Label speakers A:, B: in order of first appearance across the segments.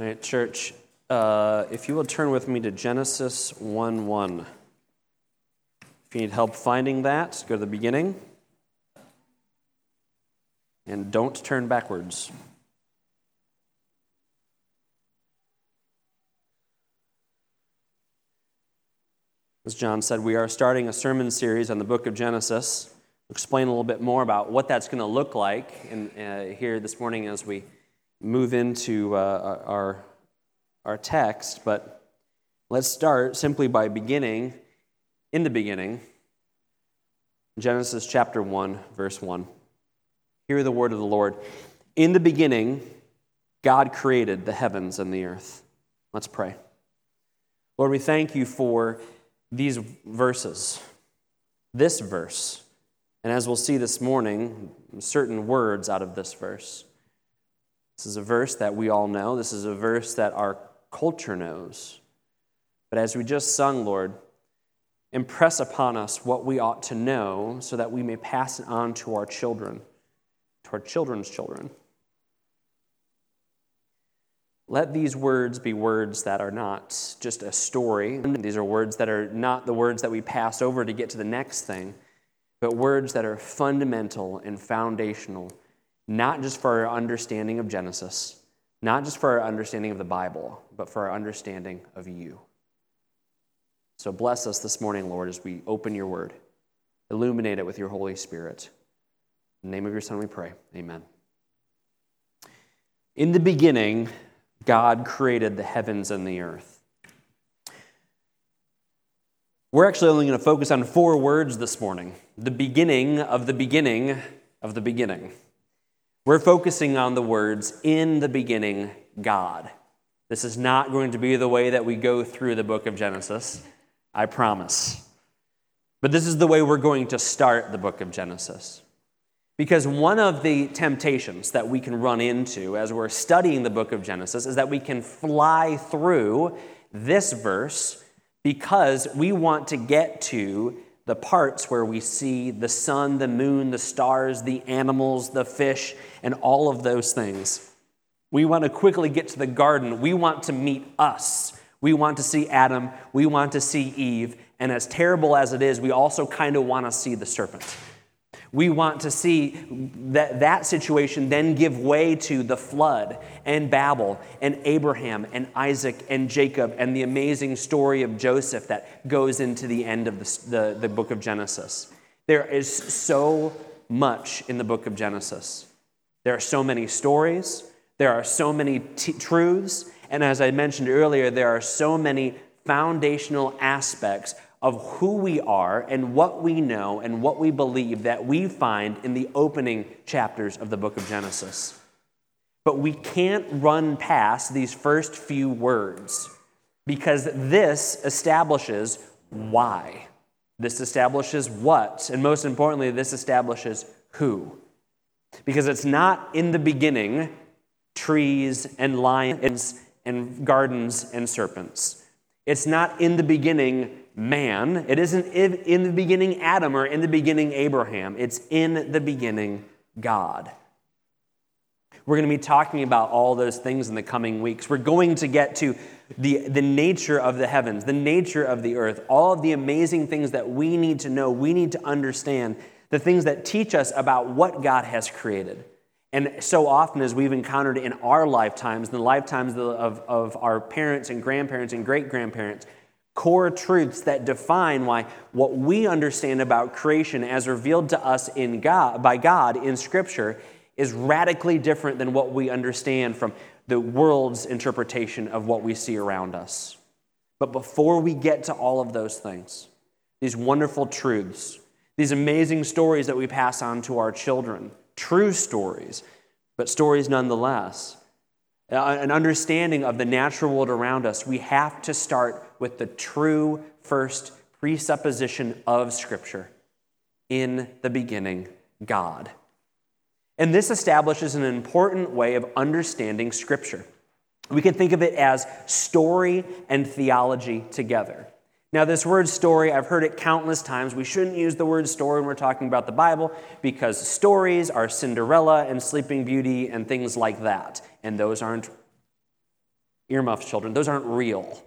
A: All right, church, uh, if you will turn with me to Genesis 1 1. If you need help finding that, go to the beginning. And don't turn backwards. As John said, we are starting a sermon series on the book of Genesis. Explain a little bit more about what that's going to look like in, uh, here this morning as we move into uh, our, our text. But let's start simply by beginning in the beginning, Genesis chapter 1, verse 1. Hear the word of the Lord. In the beginning, God created the heavens and the earth. Let's pray. Lord, we thank you for these verses, this verse, and as we'll see this morning, certain words out of this verse. This is a verse that we all know. This is a verse that our culture knows. But as we just sung, Lord, impress upon us what we ought to know so that we may pass it on to our children, to our children's children. Let these words be words that are not just a story. These are words that are not the words that we pass over to get to the next thing, but words that are fundamental and foundational, not just for our understanding of Genesis, not just for our understanding of the Bible, but for our understanding of you. So bless us this morning, Lord, as we open your word. Illuminate it with your Holy Spirit. In the name of your Son, we pray. Amen. In the beginning, God created the heavens and the earth. We're actually only going to focus on four words this morning the beginning of the beginning of the beginning. We're focusing on the words, in the beginning, God. This is not going to be the way that we go through the book of Genesis, I promise. But this is the way we're going to start the book of Genesis. Because one of the temptations that we can run into as we're studying the book of Genesis is that we can fly through this verse because we want to get to the parts where we see the sun, the moon, the stars, the animals, the fish, and all of those things. We want to quickly get to the garden. We want to meet us. We want to see Adam. We want to see Eve. And as terrible as it is, we also kind of want to see the serpent. We want to see that, that situation then give way to the flood and Babel and Abraham and Isaac and Jacob and the amazing story of Joseph that goes into the end of the, the, the book of Genesis. There is so much in the book of Genesis. There are so many stories, there are so many t- truths, and as I mentioned earlier, there are so many foundational aspects of who we are and what we know and what we believe that we find in the opening chapters of the book of Genesis. But we can't run past these first few words because this establishes why. This establishes what, and most importantly, this establishes who. Because it's not in the beginning trees and lions and gardens and serpents. It's not in the beginning man. It isn't in the beginning Adam or in the beginning Abraham. It's in the beginning God. We're going to be talking about all those things in the coming weeks. We're going to get to the, the nature of the heavens, the nature of the earth, all of the amazing things that we need to know, we need to understand, the things that teach us about what God has created. And so often, as we've encountered in our lifetimes, the lifetimes of, of our parents and grandparents and great grandparents, core truths that define why what we understand about creation as revealed to us in God, by God in Scripture is radically different than what we understand from the world's interpretation of what we see around us. But before we get to all of those things, these wonderful truths, these amazing stories that we pass on to our children, true stories, but stories nonetheless, an understanding of the natural world around us, we have to start with the true first presupposition of Scripture in the beginning, God. And this establishes an important way of understanding Scripture. We can think of it as story and theology together. Now, this word story, I've heard it countless times. We shouldn't use the word story when we're talking about the Bible because stories are Cinderella and Sleeping Beauty and things like that. And those aren't Earmuffs, children, those aren't real.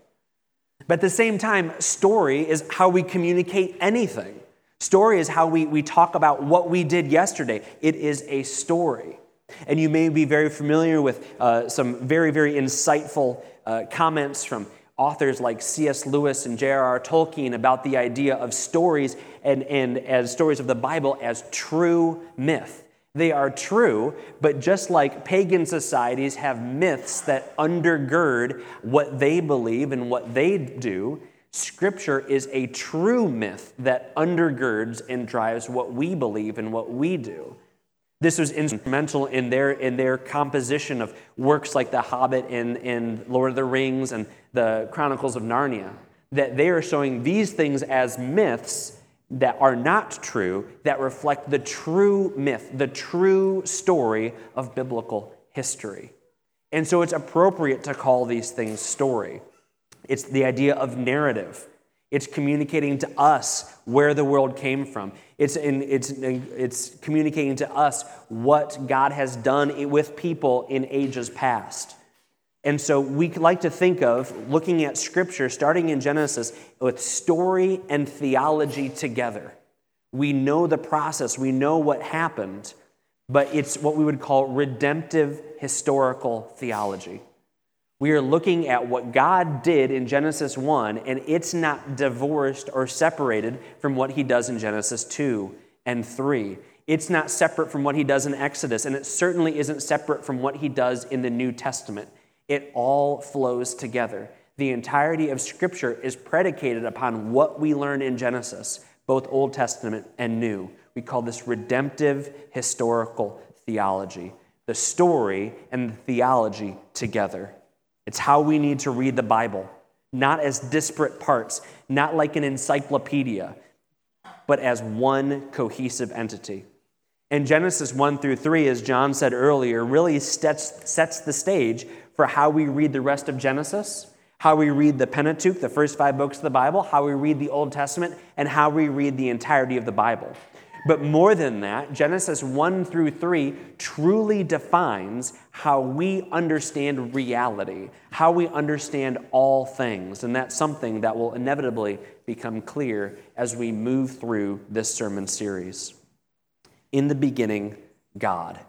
A: But at the same time, story is how we communicate anything. Story is how we, we talk about what we did yesterday. It is a story. And you may be very familiar with uh, some very, very insightful uh, comments from authors like C.S. Lewis and J.R.R. Tolkien about the idea of stories and, and as stories of the Bible as true myth. They are true, but just like pagan societies have myths that undergird what they believe and what they do, Scripture is a true myth that undergirds and drives what we believe and what we do. This was instrumental in their, in their composition of works like The Hobbit and, and Lord of the Rings and the Chronicles of Narnia, that they are showing these things as myths that are not true, that reflect the true myth, the true story of biblical history. And so it's appropriate to call these things story. It's the idea of narrative. It's communicating to us where the world came from. It's, in, it's, it's communicating to us what God has done with people in ages past. And so we like to think of looking at Scripture, starting in Genesis, with story and theology together. We know the process, we know what happened, but it's what we would call redemptive historical theology. We are looking at what God did in Genesis 1, and it's not divorced or separated from what he does in Genesis 2 and 3. It's not separate from what he does in Exodus, and it certainly isn't separate from what he does in the New Testament. It all flows together. The entirety of Scripture is predicated upon what we learn in Genesis, both Old Testament and New. We call this redemptive historical theology. The story and the theology together. It's how we need to read the Bible, not as disparate parts, not like an encyclopedia, but as one cohesive entity. And Genesis 1 through 3, as John said earlier, really sets, sets the stage for how we read the rest of Genesis, how we read the Pentateuch, the first five books of the Bible, how we read the Old Testament, and how we read the entirety of the Bible. But more than that, Genesis 1 through 3 truly defines how we understand reality, how we understand all things. And that's something that will inevitably become clear as we move through this sermon series. In the beginning, God.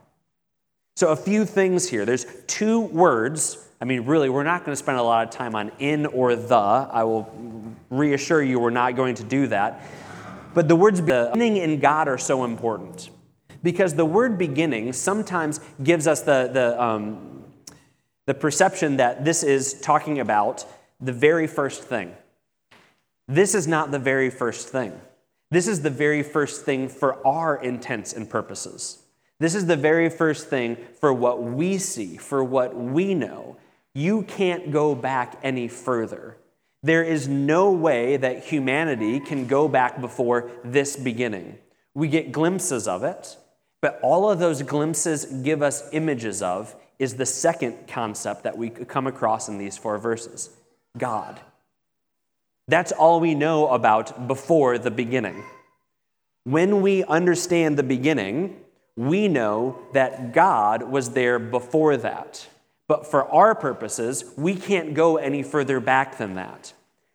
A: So, a few things here. There's two words. I mean, really, we're not going to spend a lot of time on in or the. I will reassure you we're not going to do that. But the words beginning in God are so important because the word beginning sometimes gives us the, the, um, the perception that this is talking about the very first thing. This is not the very first thing. This is the very first thing for our intents and purposes. This is the very first thing for what we see, for what we know. You can't go back any further. There is no way that humanity can go back before this beginning. We get glimpses of it, but all of those glimpses give us images of is the second concept that we come across in these four verses God. That's all we know about before the beginning. When we understand the beginning, we know that God was there before that. But for our purposes, we can't go any further back than that.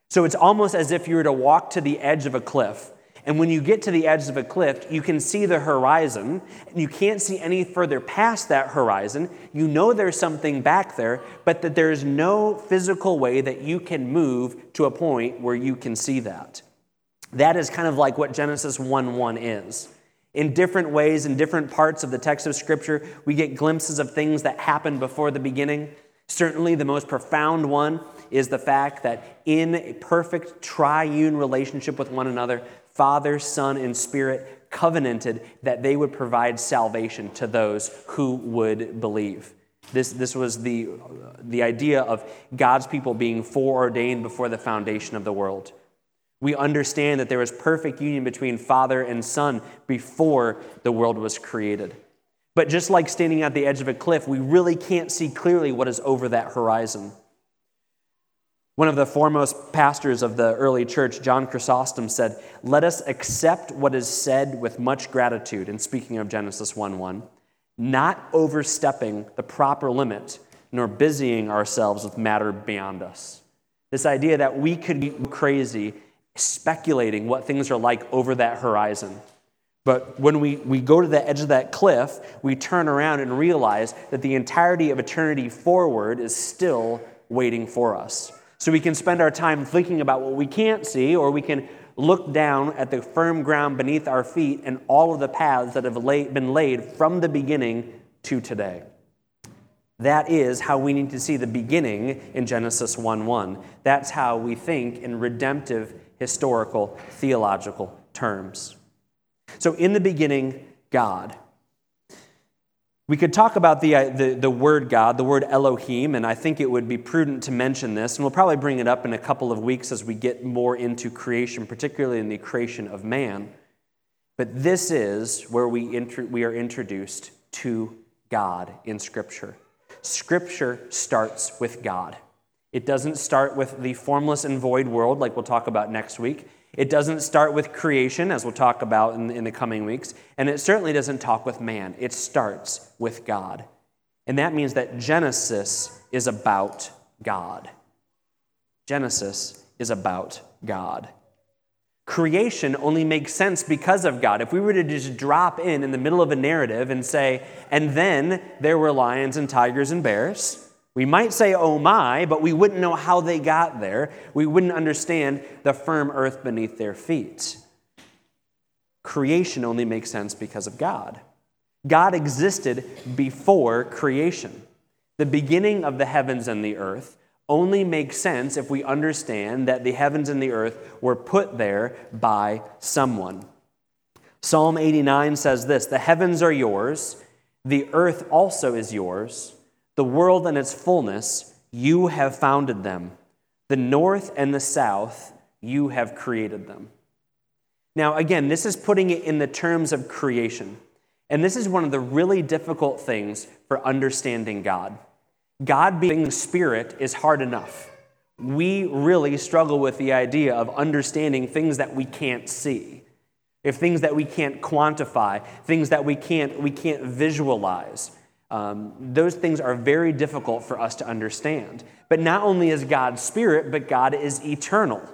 A: So it's almost as if you were to walk to the edge of a cliff. And when you get to the edge of a cliff, you can see the horizon, and you can't see any further past that horizon. You know there's something back there, but that there's no physical way that you can move to a point where you can see that. That is kind of like what Genesis 1 1 is. In different ways, in different parts of the text of Scripture, we get glimpses of things that happened before the beginning. Certainly, the most profound one is the fact that in a perfect triune relationship with one another, Father, Son, and Spirit covenanted that they would provide salvation to those who would believe. This, this was the, the idea of God's people being foreordained before the foundation of the world. We understand that there was perfect union between Father and Son before the world was created. But just like standing at the edge of a cliff, we really can't see clearly what is over that horizon. One of the foremost pastors of the early church, John Chrysostom, said, Let us accept what is said with much gratitude, in speaking of Genesis 1 1, not overstepping the proper limit nor busying ourselves with matter beyond us. This idea that we could be crazy speculating what things are like over that horizon. But when we, we go to the edge of that cliff, we turn around and realize that the entirety of eternity forward is still waiting for us. So we can spend our time thinking about what we can't see, or we can look down at the firm ground beneath our feet and all of the paths that have been laid from the beginning to today. That is how we need to see the beginning in Genesis 1 1. That's how we think in redemptive, historical, theological terms. So, in the beginning, God. We could talk about the, uh, the, the, word God, the word Elohim, and I think it would be prudent to mention this, and we'll probably bring it up in a couple of weeks as we get more into creation, particularly in the creation of man. But this is where we, inter- we are introduced to God in Scripture. Scripture starts with God. It doesn't start with the formless and void world, like we'll talk about next week. It doesn't start with creation, as we'll talk about in, in the coming weeks, and it certainly doesn't talk with man. It starts with God. And that means that Genesis is about God. Genesis is about God. Creation only makes sense because of God. If we were to just drop in in the middle of a narrative and say, and then there were lions and tigers and bears, we might say, oh my, but we wouldn't know how they got there. We wouldn't understand the firm earth beneath their feet. Creation only makes sense because of God. God existed before creation. The beginning of the heavens and the earth only makes sense if we understand that the heavens and the earth were put there by someone. Psalm 89 says this The heavens are yours, the earth also is yours the world and its fullness, you have founded them. The north and the south, you have created them. Now, again, this is putting it in the terms of creation. And this is one of the really difficult things for understanding God. God being spirit is hard enough. We really struggle with the idea of understanding things that we can't see. If things that we can't quantify, things that we can't, we can't visualize. Um, those things are very difficult for us to understand. But not only is God spirit, but God is eternal.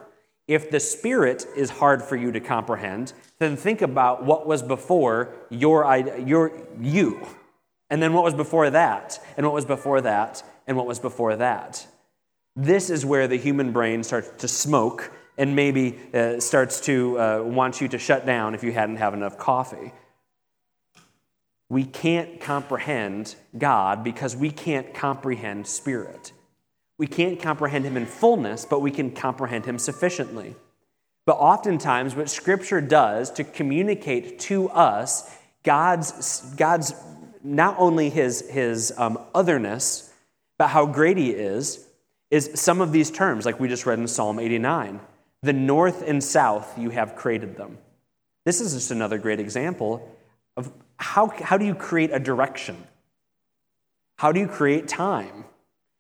A: If the spirit is hard for you to comprehend, then think about what was before your, your you, and then what was before that, and what was before that, and what was before that. This is where the human brain starts to smoke and maybe uh, starts to uh, want you to shut down if you hadn't have enough coffee we can't comprehend God because we can't comprehend spirit. We can't comprehend Him in fullness, but we can comprehend Him sufficiently. But oftentimes, what Scripture does to communicate to us God's, God's not only His, his um, otherness, but how great He is, is some of these terms, like we just read in Psalm 89. The north and south, you have created them. This is just another great example of how, how do you create a direction? How do you create time?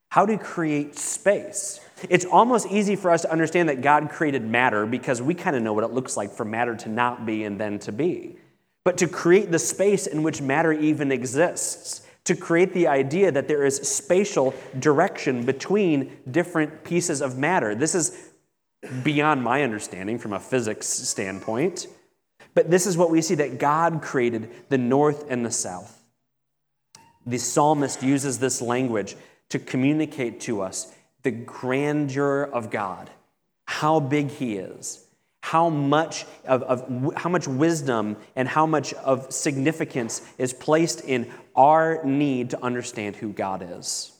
A: How do you create space? It's almost easy for us to understand that God created matter because we kind of know what it looks like for matter to not be and then to be. But to create the space in which matter even exists, to create the idea that there is spatial direction between different pieces of matter, this is beyond my understanding from a physics standpoint. But this is what we see that God created the north and the south. The psalmist uses this language to communicate to us the grandeur of God, how big He is, how much of, of, how much wisdom and how much of significance is placed in our need to understand who God is.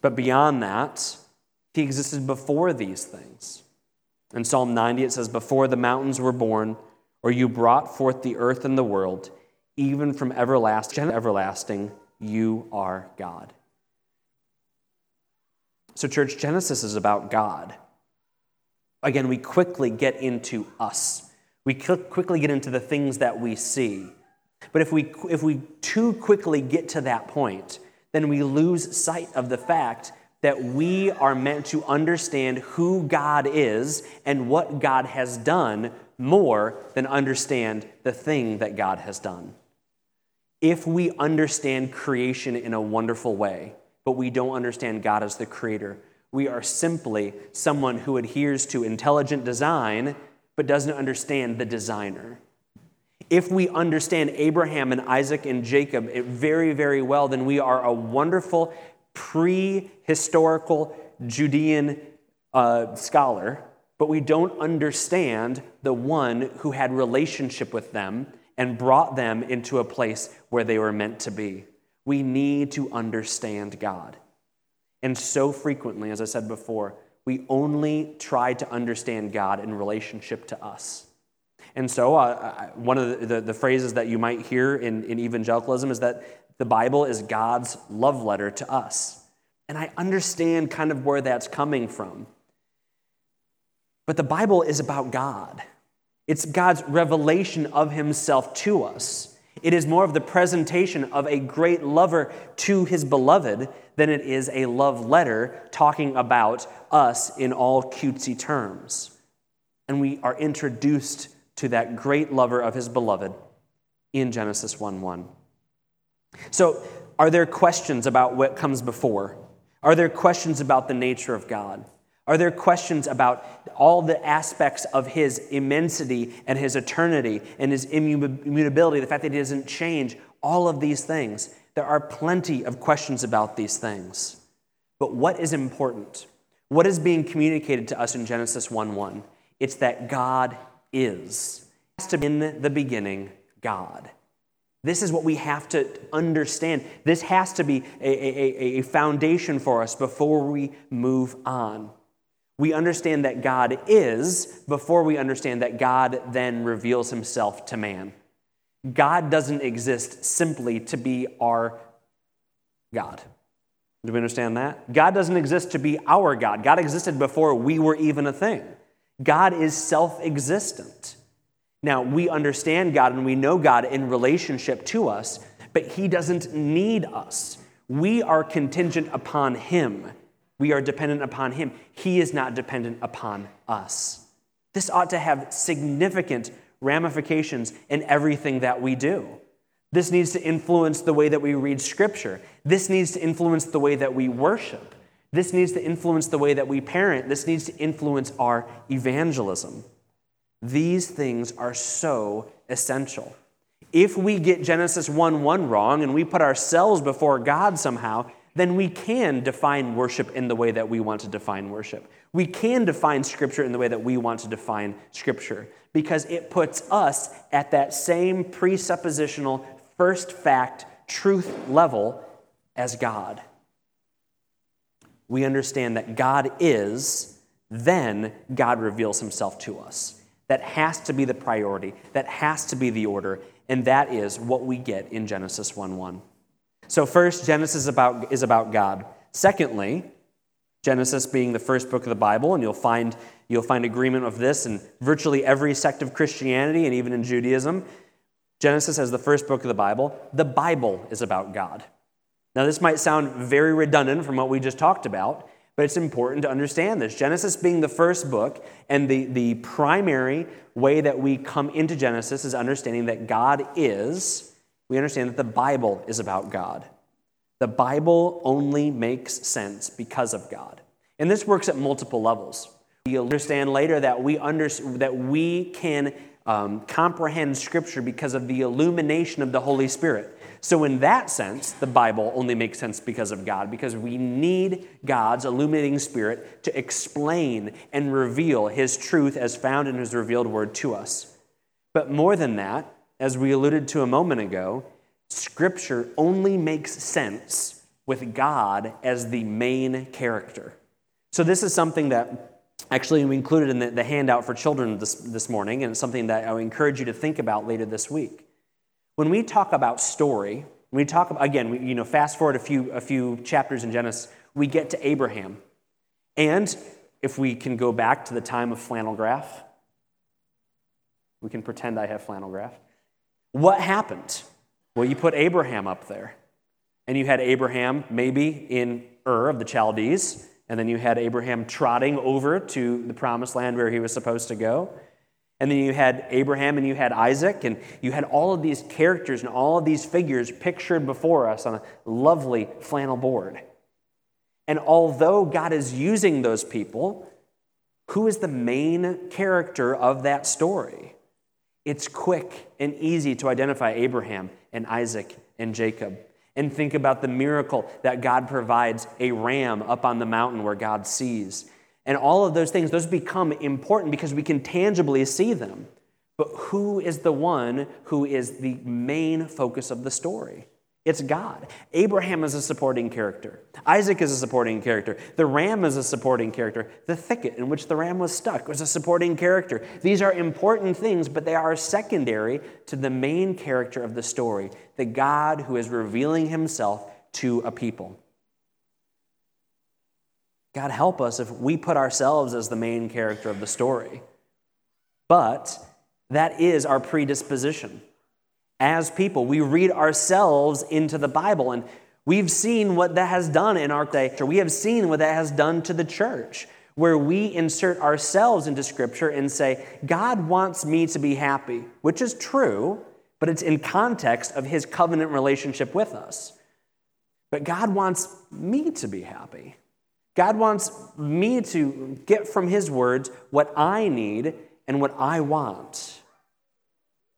A: But beyond that, He existed before these things. In Psalm 90, it says, Before the mountains were born, or you brought forth the earth and the world, even from everlasting to everlasting, you are God. So, church, Genesis is about God. Again, we quickly get into us. We quickly get into the things that we see. But if we, if we too quickly get to that point, then we lose sight of the fact that we are meant to understand who God is and what God has done more than understand the thing that God has done. If we understand creation in a wonderful way, but we don't understand God as the creator. We are simply someone who adheres to intelligent design but doesn't understand the designer. If we understand Abraham and Isaac and Jacob very, very well, then we are a wonderful pre-historical Judean uh, scholar, but we don't understand the one who had relationship with them and brought them into a place where they were meant to be. We need to understand God. And so frequently, as I said before, we only try to understand God in relationship to us. And so, uh, one of the, the, the, phrases that you might hear in, in evangelicalism is that the Bible is God's love letter to us. And I understand kind of where that's coming from. But the Bible is about God, it's God's revelation of Himself to us. It is more of the presentation of a great lover to his beloved than it is a love letter talking about us in all cutesy terms. And we are introduced to that great lover of his beloved in Genesis 1 1. So, are there questions about what comes before? Are there questions about the nature of God? Are there questions about all the aspects of his immensity and his eternity and his immutability, the fact that he doesn't change, all of these things? There are plenty of questions about these things. But what is important? What is being communicated to us in Genesis 1 1? It's that God is. In the beginning, God. This is what we have to understand. This has to be a, a, a foundation for us before we move on. We understand that God is before we understand that God then reveals himself to man. God doesn't exist simply to be our God. Do we understand that? God doesn't exist to be our God. God existed before we were even a thing. God is self existent. Now, we understand God and we know God in relationship to us, but He doesn't need us. We are contingent upon Him. We are dependent upon Him. He is not dependent upon us. This ought to have significant ramifications in everything that we do. This needs to influence the way that we read Scripture. This needs to influence the way that we worship. This needs to influence the way that we parent. This needs to influence our evangelism. These things are so essential. If we get Genesis 1 1 wrong and we put ourselves before God somehow, then we can define worship in the way that we want to define worship. We can define Scripture in the way that we want to define Scripture because it puts us at that same presuppositional first fact truth level as God. We understand that God is, then God reveals himself to us. That has to be the priority, that has to be the order, and that is what we get in Genesis 1 1. So, first, Genesis is about, is about God. Secondly, Genesis being the first book of the Bible, and you'll find, you'll find agreement of this in virtually every sect of Christianity and even in Judaism. Genesis as the first book of the Bible. The Bible is about God. Now, this might sound very redundant from what we just talked about, but it's important to understand this. Genesis being the first book, and the, the primary way that we come into Genesis is understanding that God is we understand that the Bible is about God. The Bible only makes sense because of God. And this works at multiple levels. we understand later that we, under, that we can um, comprehend Scripture because of the illumination of the Holy Spirit. So, in that sense, the Bible only makes sense because of God, because we need God's illuminating Spirit to explain and reveal His truth as found in His revealed word to us. But more than that, as we alluded to a moment ago, Scripture only makes sense with God as the main character. So, this is something that actually we included in the, the handout for children this, this morning, and it's something that I would encourage you to think about later this week. When we talk about story, we talk about, again, we, you know, fast forward a few, a few chapters in Genesis, we get to Abraham. And if we can go back to the time of flannel graph, we can pretend I have flannel graph. What happened? Well, you put Abraham up there. And you had Abraham maybe in Ur of the Chaldees, and then you had Abraham trotting over to the promised land where he was supposed to go. And then you had Abraham and you had Isaac, and you had all of these characters and all of these figures pictured before us on a lovely flannel board. And although God is using those people, who is the main character of that story? It's quick and easy to identify Abraham and Isaac and Jacob. And think about the miracle that God provides a ram up on the mountain where God sees. And all of those things, those become important because we can tangibly see them. But who is the one who is the main focus of the story? It's God. Abraham is a supporting character. Isaac is a supporting character. The ram is a supporting character. The thicket in which the ram was stuck was a supporting character. These are important things, but they are secondary to the main character of the story the God who is revealing himself to a people. God help us if we put ourselves as the main character of the story. But that is our predisposition as people. We read ourselves into the Bible, and we've seen what that has done in our culture. We have seen what that has done to the church, where we insert ourselves into Scripture and say, God wants me to be happy, which is true, but it's in context of His covenant relationship with us. But God wants me to be happy. God wants me to get from His words what I need and what I want.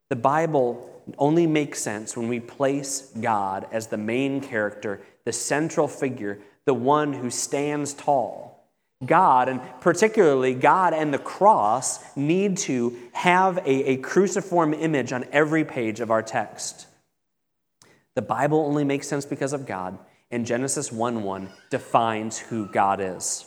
A: The Bible only makes sense when we place God as the main character, the central figure, the one who stands tall. God, and particularly God and the cross, need to have a, a cruciform image on every page of our text. The Bible only makes sense because of God, and Genesis 1 1 defines who God is.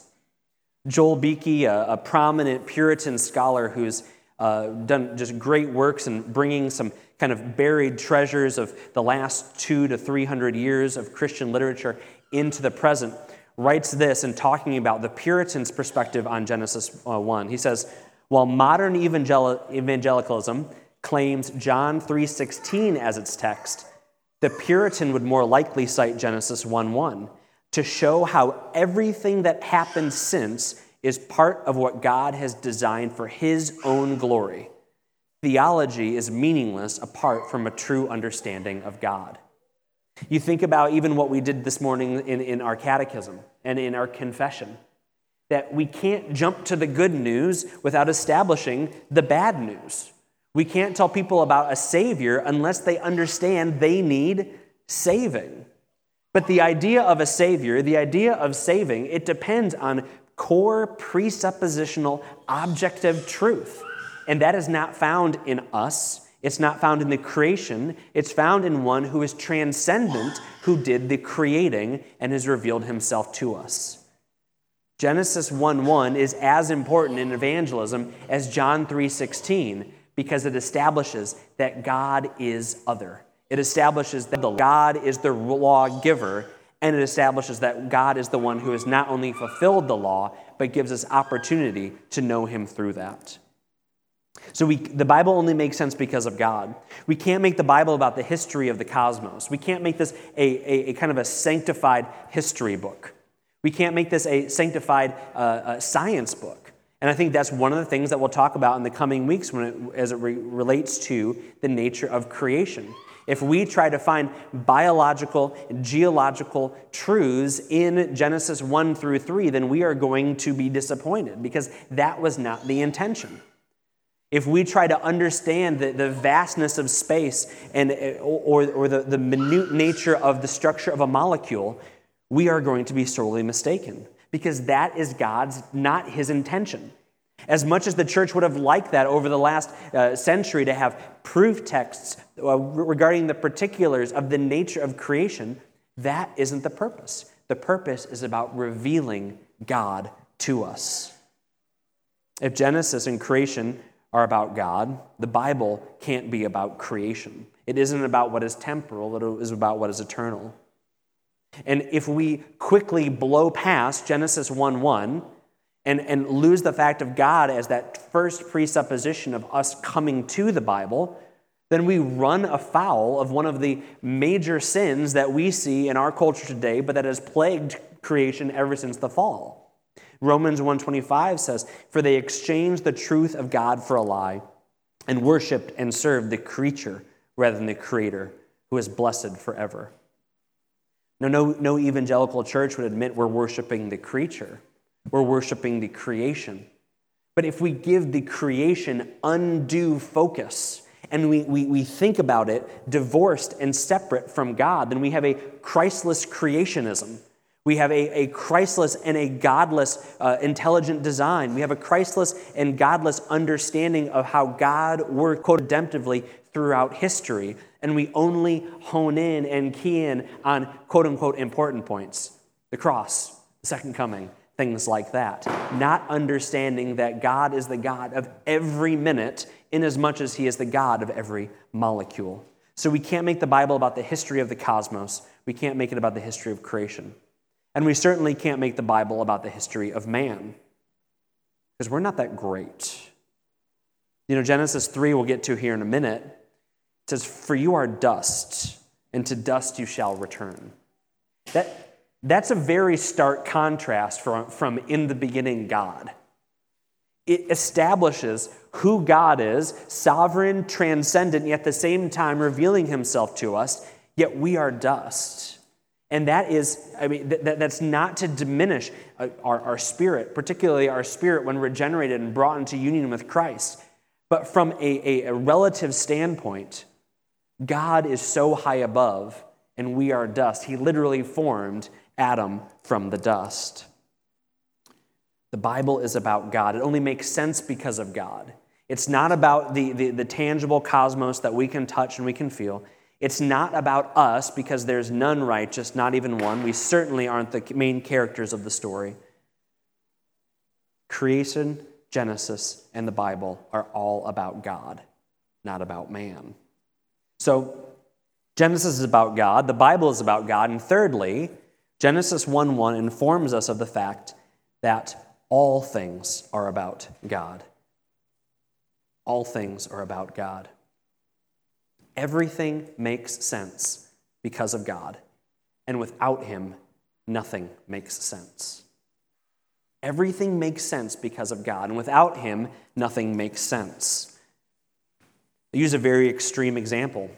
A: Joel Beeke, a, a prominent Puritan scholar who's uh, done just great works in bringing some kind of buried treasures of the last two to three hundred years of Christian literature into the present, writes this in talking about the Puritans' perspective on Genesis uh, 1. He says, while modern evangelicalism claims John 3:16 as its text, the Puritan would more likely cite Genesis 1:1 to show how everything that happened since is part of what God has designed for his own glory. Theology is meaningless apart from a true understanding of God. You think about even what we did this morning in, in our catechism and in our confession that we can't jump to the good news without establishing the bad news. We can't tell people about a Savior unless they understand they need saving. But the idea of a Savior, the idea of saving, it depends on core presuppositional objective truth. And that is not found in us. It's not found in the creation. It's found in one who is transcendent, who did the creating and has revealed himself to us. Genesis 1:1 is as important in evangelism as John 3:16 because it establishes that God is other. It establishes that God is the lawgiver and it establishes that God is the one who has not only fulfilled the law but gives us opportunity to know him through that. So we, the Bible only makes sense because of God. We can't make the Bible about the history of the cosmos. We can't make this a, a, a kind of a sanctified history book. We can't make this a sanctified uh, a science book. And I think that's one of the things that we'll talk about in the coming weeks when it, as it re- relates to the nature of creation. If we try to find biological, geological truths in Genesis 1 through 3, then we are going to be disappointed because that was not the intention. If we try to understand the, the vastness of space and, uh, or, or the, the minute nature of the structure of a molecule, we are going to be sorely mistaken because that is God's, not his intention. As much as the church would have liked that over the last uh, century to have proof texts uh, regarding the particulars of the nature of creation, that isn't the purpose. The purpose is about revealing God to us. If Genesis and creation are about God. The Bible can't be about creation. It isn't about what is temporal, it is about what is eternal. And if we quickly blow past Genesis 1 1 and, and lose the fact of God as that first presupposition of us coming to the Bible, then we run afoul of one of the major sins that we see in our culture today, but that has plagued creation ever since the fall. Romans 125 says, "For they exchanged the truth of God for a lie and worshiped and served the creature rather than the creator, who is blessed forever." No, no, no evangelical church would admit we're worshiping the creature, we're worshiping the creation. But if we give the creation undue focus and we, we, we think about it divorced and separate from God, then we have a Christless creationism. We have a, a Christless and a godless uh, intelligent design. We have a Christless and godless understanding of how God worked redemptively throughout history. And we only hone in and key in on quote unquote important points the cross, the second coming, things like that. Not understanding that God is the God of every minute, in as much as He is the God of every molecule. So we can't make the Bible about the history of the cosmos, we can't make it about the history of creation. And we certainly can't make the Bible about the history of man, because we're not that great. You know, Genesis 3, we'll get to here in a minute, says, For you are dust, and to dust you shall return. That, that's a very stark contrast from, from in the beginning God. It establishes who God is, sovereign, transcendent, yet at the same time revealing himself to us, yet we are dust. And that is, I mean, th- that's not to diminish uh, our, our spirit, particularly our spirit when regenerated and brought into union with Christ. But from a, a, a relative standpoint, God is so high above and we are dust. He literally formed Adam from the dust. The Bible is about God. It only makes sense because of God. It's not about the, the, the, tangible cosmos that we can touch and we can feel. It's not about us because there's none righteous, not even one. We certainly aren't the main characters of the story. Creation, Genesis, and the Bible are all about God, not about man. So, Genesis is about God, the Bible is about God, and thirdly, Genesis 1 1 informs us of the fact that all things are about God. All things are about God. Everything makes sense because of God, and without Him, nothing makes sense. Everything makes sense because of God, and without Him, nothing makes sense. I use a very extreme example.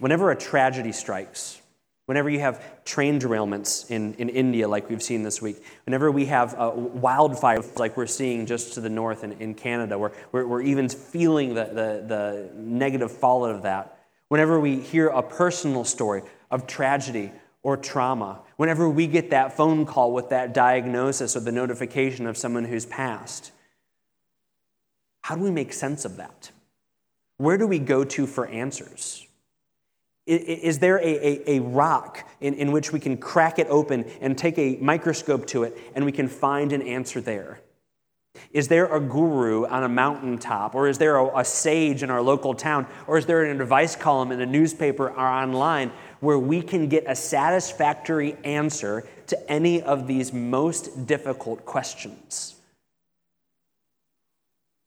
A: Whenever a tragedy strikes, whenever you have train derailments in, in India, like we've seen this week, whenever we have uh, wildfires, like we're seeing just to the north in, in Canada, where we're, we're even feeling the, the, the negative fallout of that, whenever we hear a personal story of tragedy or trauma, whenever we get that phone call with that diagnosis or the notification of someone who's passed, how do we make sense of that? Where do we go to for answers? Is there a, a, a, rock in, in which we can crack it open and take a microscope to it and we can find an answer there? Is there a guru on a mountaintop? Or is there a, a sage in our local town? Or is there an advice column in a newspaper or online where we can get a satisfactory answer to any of these most difficult questions?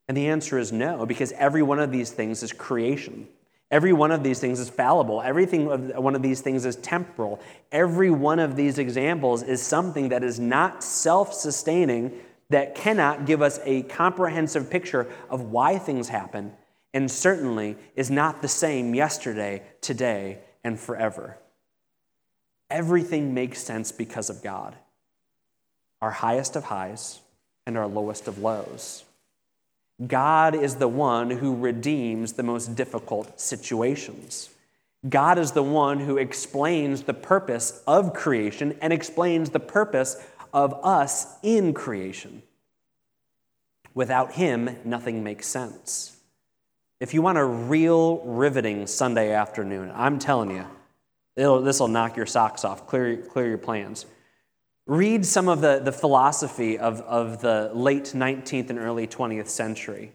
A: And the answer is no, because every one of these things is creation. Every one of these things is fallible. Everything one of these things is temporal. Every one of these examples is something that is not self sustaining, that cannot give us a comprehensive picture of why things happen, and certainly is not the same yesterday, today, and forever. Everything makes sense because of God, our highest of highs and our lowest of lows. God is the one who redeems the most difficult situations. God is the one who explains the purpose of creation and explains the purpose of us in creation. Without Him, nothing makes sense. If you want a real riveting Sunday afternoon, I'm telling you, this will knock your socks off, clear, clear your plans. Read some of the, the philosophy of, of the late 19th and early 20th century.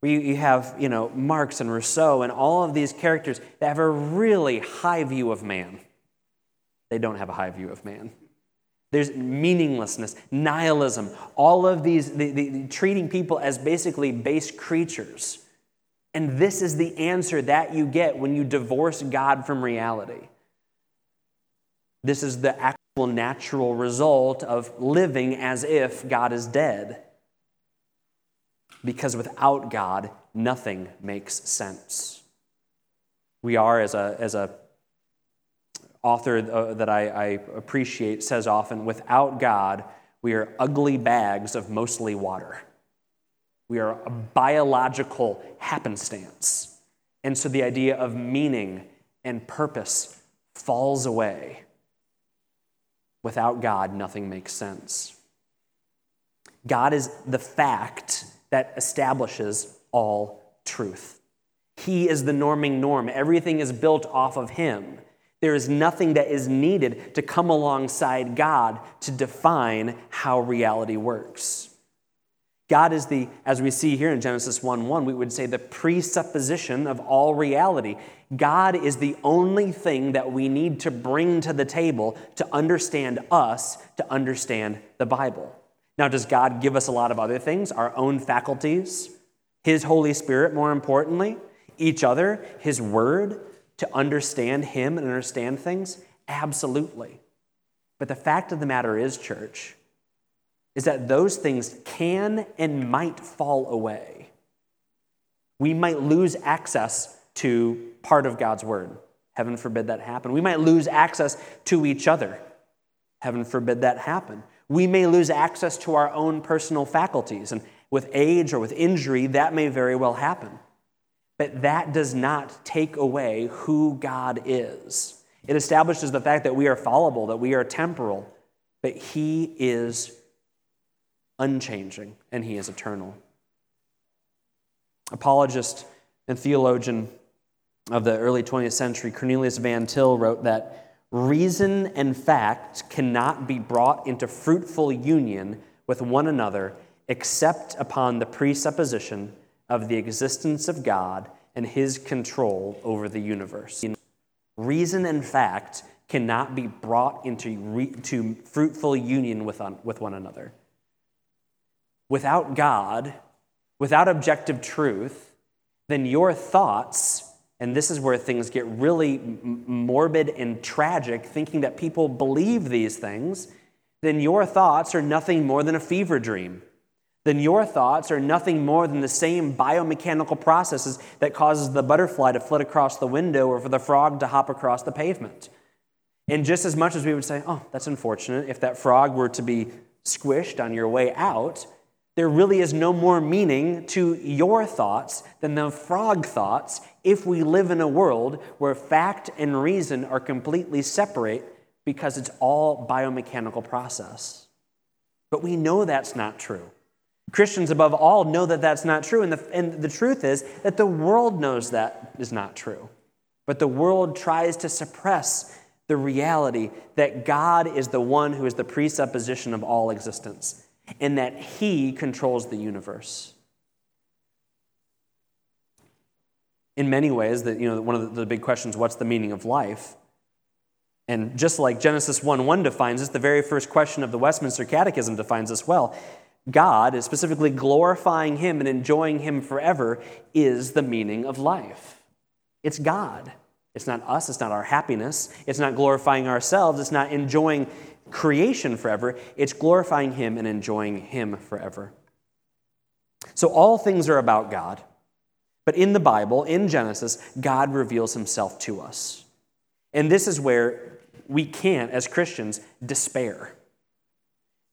A: Where you, you have, you know, Marx and Rousseau and all of these characters that have a really high view of man. They don't have a high view of man. There's meaninglessness, nihilism, all of these, the, the, treating people as basically base creatures. And this is the answer that you get when you divorce God from reality. This is the natural result of living as if God is dead. Because without God, nothing makes sense. We are, as a, as a author uh, that I, I appreciate says often without God, we are ugly bags of mostly water. We are a biological happenstance. And so the idea of meaning and purpose falls away. Without God, nothing makes sense. God is the fact that establishes all truth. He is the norming norm. Everything is built off of Him. There is nothing that is needed to come alongside God to define how reality works. God is the, as we see here in Genesis 1 1, we would say the presupposition of all reality. God is the only thing that we need to bring to the table to understand us, to understand the Bible. Now, does God give us a lot of other things? Our own faculties, His Holy Spirit, more importantly, each other, His Word, to understand Him and understand things? Absolutely. But the fact of the matter is, church, is that those things can and might fall away. We might lose access to part of God's Word. Heaven forbid that happen. We might lose access to each other. Heaven forbid that happen. We may lose access to our own personal faculties, and with age or with injury, that may very well happen. But that does not take away who God is. It establishes the fact that we are fallible, that we are temporal, but He is unchanging and He is eternal. Apologist and theologian of the early 20th century, Cornelius Van Til, wrote that reason and fact cannot be brought into fruitful union with one another except upon the presupposition of the existence of God and his control over the universe. Reason and fact cannot be brought into re- to fruitful union with, on, with one another. Without God, without objective truth, then your thoughts, and this is where things get really morbid and tragic, thinking that people believe these things, then your thoughts are nothing more than a fever dream then your thoughts are nothing more than the same biomechanical processes that causes the butterfly to flit across the window or for the frog to hop across the pavement. And just as much as we would say, oh, that's unfortunate, if that frog were to be squished on your way out, there really is no more meaning to your thoughts than the frog thoughts if we live in a world where fact and reason are completely separate because it's all biomechanical process. But we know that's not true. Christians, above all, know that that's not true. And the, and the truth is that the world knows that is not true. But the world tries to suppress the reality that God is the one who is the presupposition of all existence and that He controls the universe. In many ways, that you know, one of the, big questions what's the meaning of life? And just like Genesis 1 1 defines this, the very first question of the Westminster Catechism defines this well. God, is specifically glorifying Him and enjoying Him forever, is the meaning of life. It's God. It's not us, it's not our happiness, it's not glorifying ourselves, it's not enjoying creation forever, it's glorifying Him and enjoying Him forever. So all things are about God. But in the Bible, in Genesis, God reveals Himself to us. And this is where we can't, as Christians, despair.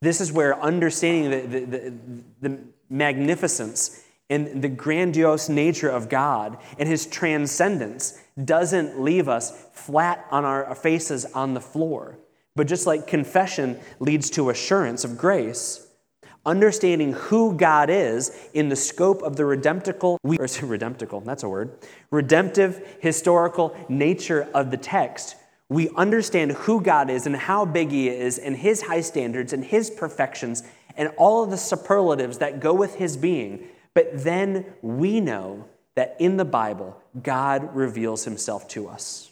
A: This is where understanding the, the, the, the magnificence and the grandiose nature of God and his transcendence doesn't leave us flat on our faces on the floor. But just like confession leads to assurance of grace, understanding who God is in the scope of the redemptical, or redemptical, that's a word, redemptive historical nature of the text we understand who God is and how big He is, and His high standards and His perfections, and all of the superlatives that go with His being. But then we know that in the Bible, God reveals Himself to us.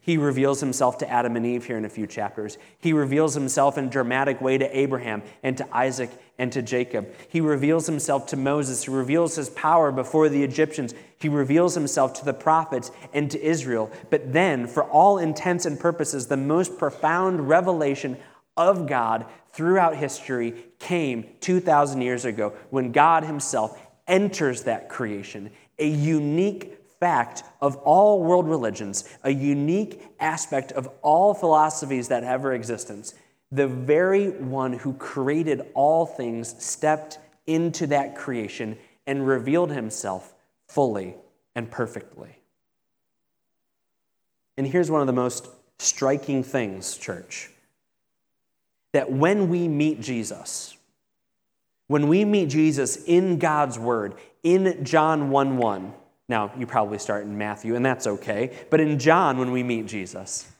A: He reveals himself to Adam and Eve here in a few chapters. He reveals himself in a dramatic way to Abraham and to Isaac and to Jacob. He reveals himself to Moses. He reveals his power before the Egyptians. He reveals himself to the prophets and to Israel. But then, for all intents and purposes, the most profound revelation of God throughout history came 2,000 years ago when God himself enters that creation, a unique fact of all world religions, a unique aspect of all philosophies that ever existence. The very one who created all things stepped into that creation and revealed himself fully and perfectly. And here's one of the most striking things, church that when we meet Jesus, when we meet Jesus in God's Word, in John 1 1, now you probably start in Matthew, and that's okay, but in John, when we meet Jesus,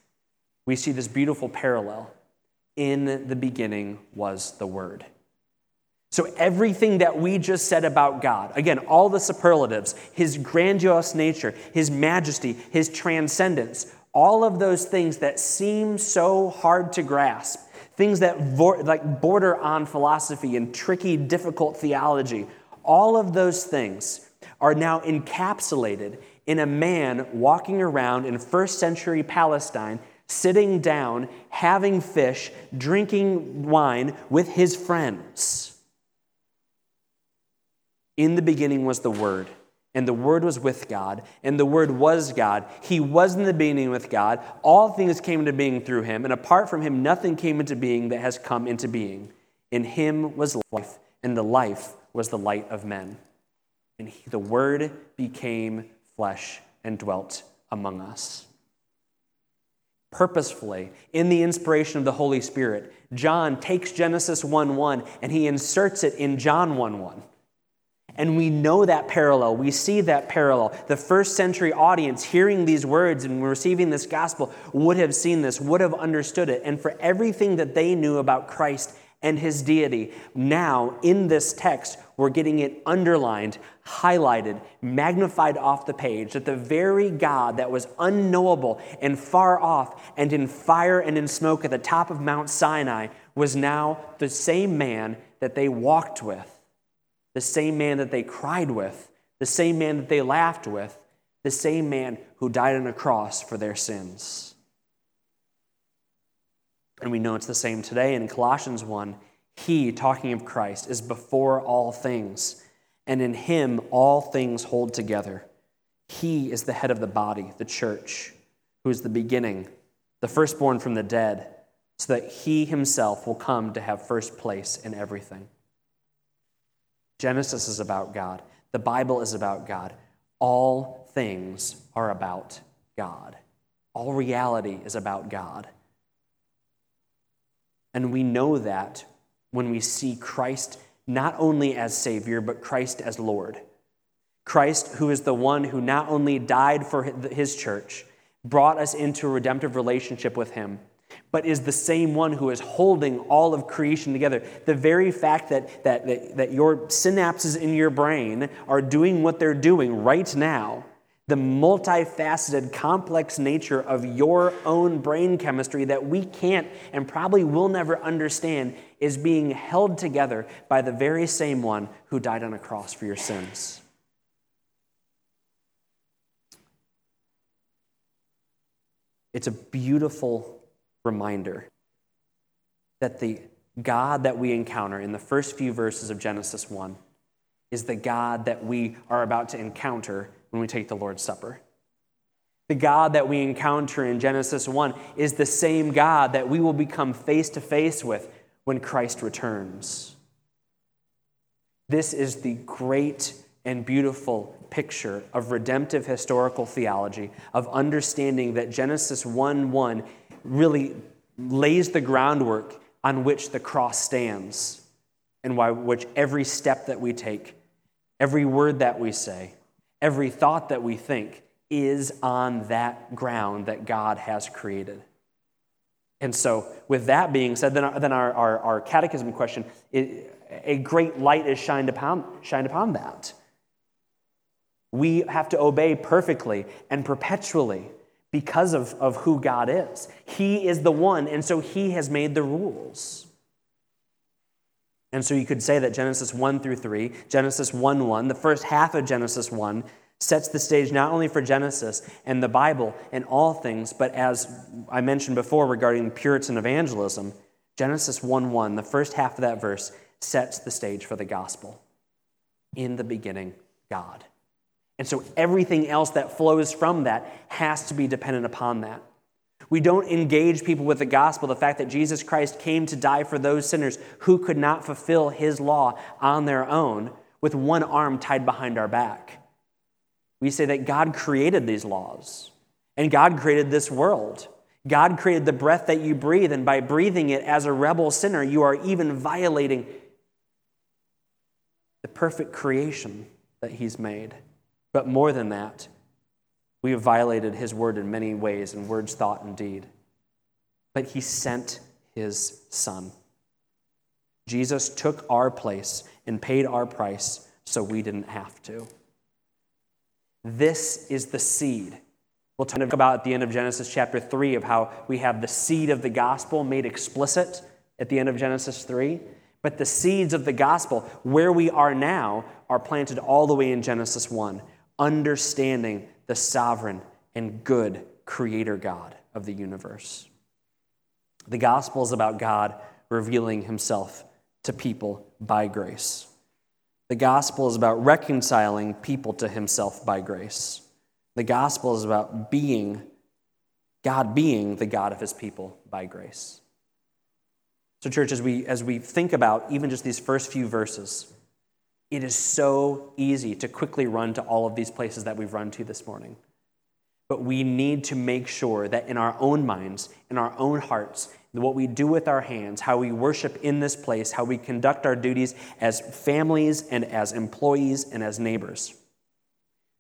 A: we see this beautiful parallel. In the beginning was the Word. So, everything that we just said about God, again, all the superlatives, his grandiose nature, his majesty, his transcendence, all of those things that seem so hard to grasp, things that like border on philosophy and tricky, difficult theology, all of those things are now encapsulated in a man walking around in first century Palestine, sitting down, having fish, drinking wine with his friends. In the beginning was the Word, and the Word was with God, and the Word was God. He was in the beginning with God. All things came into being through him, and apart from him, nothing came into being that has come into being. In him was life, and the life was the light of men. And he, the Word became flesh and dwelt among us. Purposefully, in the inspiration of the Holy Spirit, John takes Genesis 1 1 and he inserts it in John 1 1. And we know that parallel. We see that parallel. The first century audience hearing these words and receiving this gospel would have seen this, would have understood it. And for everything that they knew about Christ and his deity, now in this text, we're getting it underlined, highlighted, magnified off the page that the very God that was unknowable and far off and in fire and in smoke at the top of Mount Sinai was now the same man that they walked with the same man that they cried with, the same man that they laughed with, the same man who died on a cross for their sins. And we know it's the same today in Colossians 1. He, talking of Christ, is before all things, and in him all things hold together. He is the head of the body, the church, who is the beginning, the firstborn from the dead, so that he himself will come to have first place in everything. Genesis is about God. The Bible is about God. All things are about God. All reality is about God. And we know that when we see Christ not only as Savior, but Christ as Lord. Christ, who is the one who not only died for his church, brought us into a redemptive relationship with him but is the same one who is holding all of creation together. The very fact that, that, that, that your synapses in your brain are doing what they're doing right now, the multifaceted, complex nature of your own brain chemistry that we can't and probably will never understand is being held together by the very same one who died on a cross for your sins. It's a beautiful reminder that the God that we encounter in the first few verses of Genesis 1 is the God that we are about to encounter when we take the Lord's Supper. The God that we encounter in Genesis 1 is the same God that we will become face to face with when Christ returns. This is the great and beautiful picture of redemptive historical theology, of understanding that Genesis 1 1 really lays the groundwork on which the cross stands and by which every step that we take, every word that we say, every thought that we think is on that ground that God has created. And so, with that being said, then our, then our, our, our catechism question a great light is shined upon, shined upon that. We have to obey perfectly and perpetually because of, of who God is. He is the one, and so He has made the rules. And so you could say that Genesis 1 through 3, Genesis 1 1, the first half of Genesis 1, sets the stage not only for Genesis and the Bible and all things, but as I mentioned before regarding Puritan evangelism, Genesis 1 1, the first half of that verse, sets the stage for the gospel. In the beginning, God. And so everything else that flows from that has to be dependent upon that. We don't engage people with the gospel, the fact that Jesus Christ came to die for those sinners who could not fulfill his law on their own with one arm tied behind our back. We say that God created these laws and God created this world. God created the breath that you breathe, and by breathing it as a rebel sinner, you are even violating the perfect creation that He's made. But more than that, we have violated His word in many ways, in words, thought, and deed. But He sent His Son. Jesus took our place and paid our price so we didn't have to. This is the seed We'll talk about at the end of Genesis chapter 3 of how we have the seed of the gospel made explicit at the end of Genesis 3. But the seeds of the gospel, where we are now, are planted all the way in Genesis 1, understanding the sovereign and good creator God of the universe. The gospel is about God revealing himself to people by grace. The gospel is about reconciling people to himself by grace. The gospel is about being, God being the God of his people by grace. So, church, as we, as we think about even just these first few verses, it is so easy to quickly run to all of these places that we've run to this morning. But we need to make sure that in our own minds, in our own hearts, what we do with our hands, how we worship in this place, how we conduct our duties as families and as employees and as neighbors,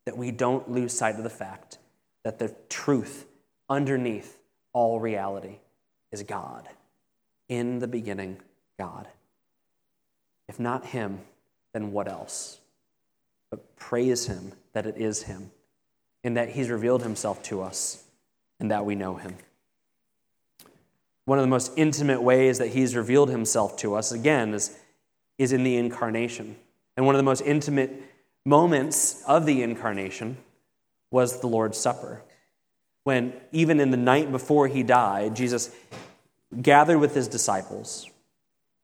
A: that we don't lose sight of the fact that the truth underneath all reality is God. In the beginning, God. If not Him, then what else? But praise Him that it is Him, and that He's revealed Himself to us, and that we know Him. One of the most intimate ways that He's revealed Himself to us, again, is, is in the incarnation. And one of the most intimate moments of the incarnation was the Lord's Supper. When, even in the night before he died, Jesus gathered with his disciples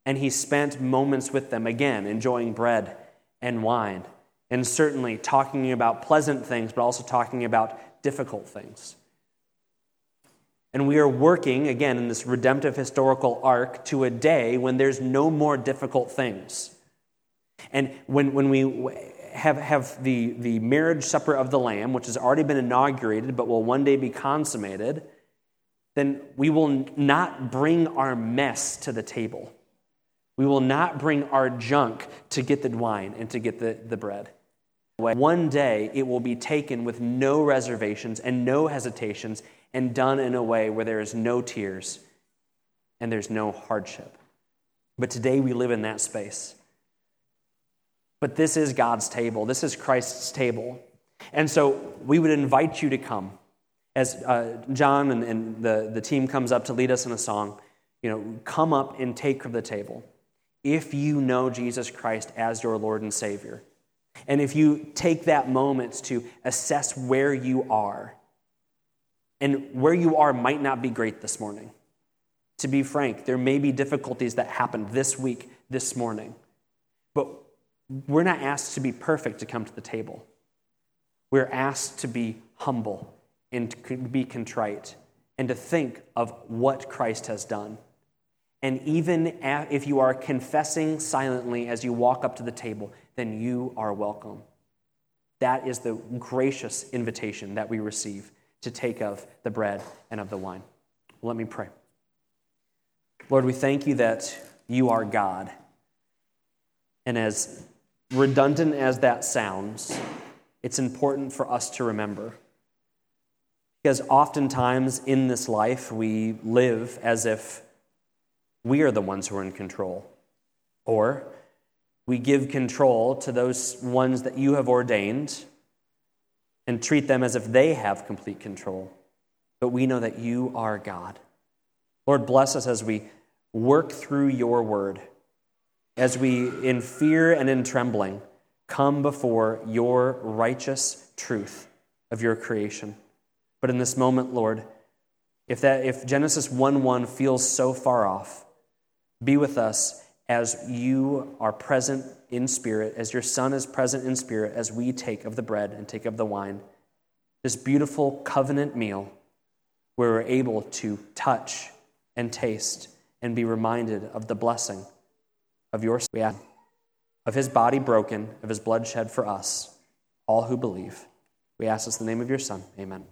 A: and he spent moments with them, again, enjoying bread and wine, and certainly talking about pleasant things, but also talking about difficult things. And we are working, again, in this redemptive historical arc to a day when there's no more difficult things. And when, when we have, have the, the marriage supper of the Lamb, which has already been inaugurated but will one day be consummated, then we will not bring our mess to the table. We will not bring our junk to get the wine and to get the, the bread. One day it will be taken with no reservations and no hesitations and done in a way where there is no tears and there's no hardship. But today we live in that space. But this is God's table, this is Christ's table. And so we would invite you to come. As uh, John and, and the, the team comes up to lead us in a song, you know, come up and take from the table. If you know Jesus Christ as your Lord and Savior, and if you take that moment to assess where you are, and where you are might not be great this morning. To be frank, there may be difficulties that happened this week, this morning. But we're not asked to be perfect to come to the table. We're asked to be humble and to be contrite and to think of what Christ has done. And even if you are confessing silently as you walk up to the table, then you are welcome. That is the gracious invitation that we receive to take of the bread and of the wine. Let me pray. Lord, we thank you that you are God. And as redundant as that sounds, it's important for us to remember. Because oftentimes in this life, we live as if we are the ones who are in control. Or we give control to those ones that you have ordained and treat them as if they have complete control. But we know that you are God. Lord, bless us as we work through your word as we, in fear and in trembling, come before your righteous truth of your creation. But in this moment, Lord, if, that, if Genesis 1 1 feels so far off, be with us as you are present in spirit, as your Son is present in spirit, as we take of the bread and take of the wine. This beautiful covenant meal where we're able to touch and taste and be reminded of the blessing of your of his body broken, of his blood shed for us, all who believe. We ask this in the name of your Son. Amen.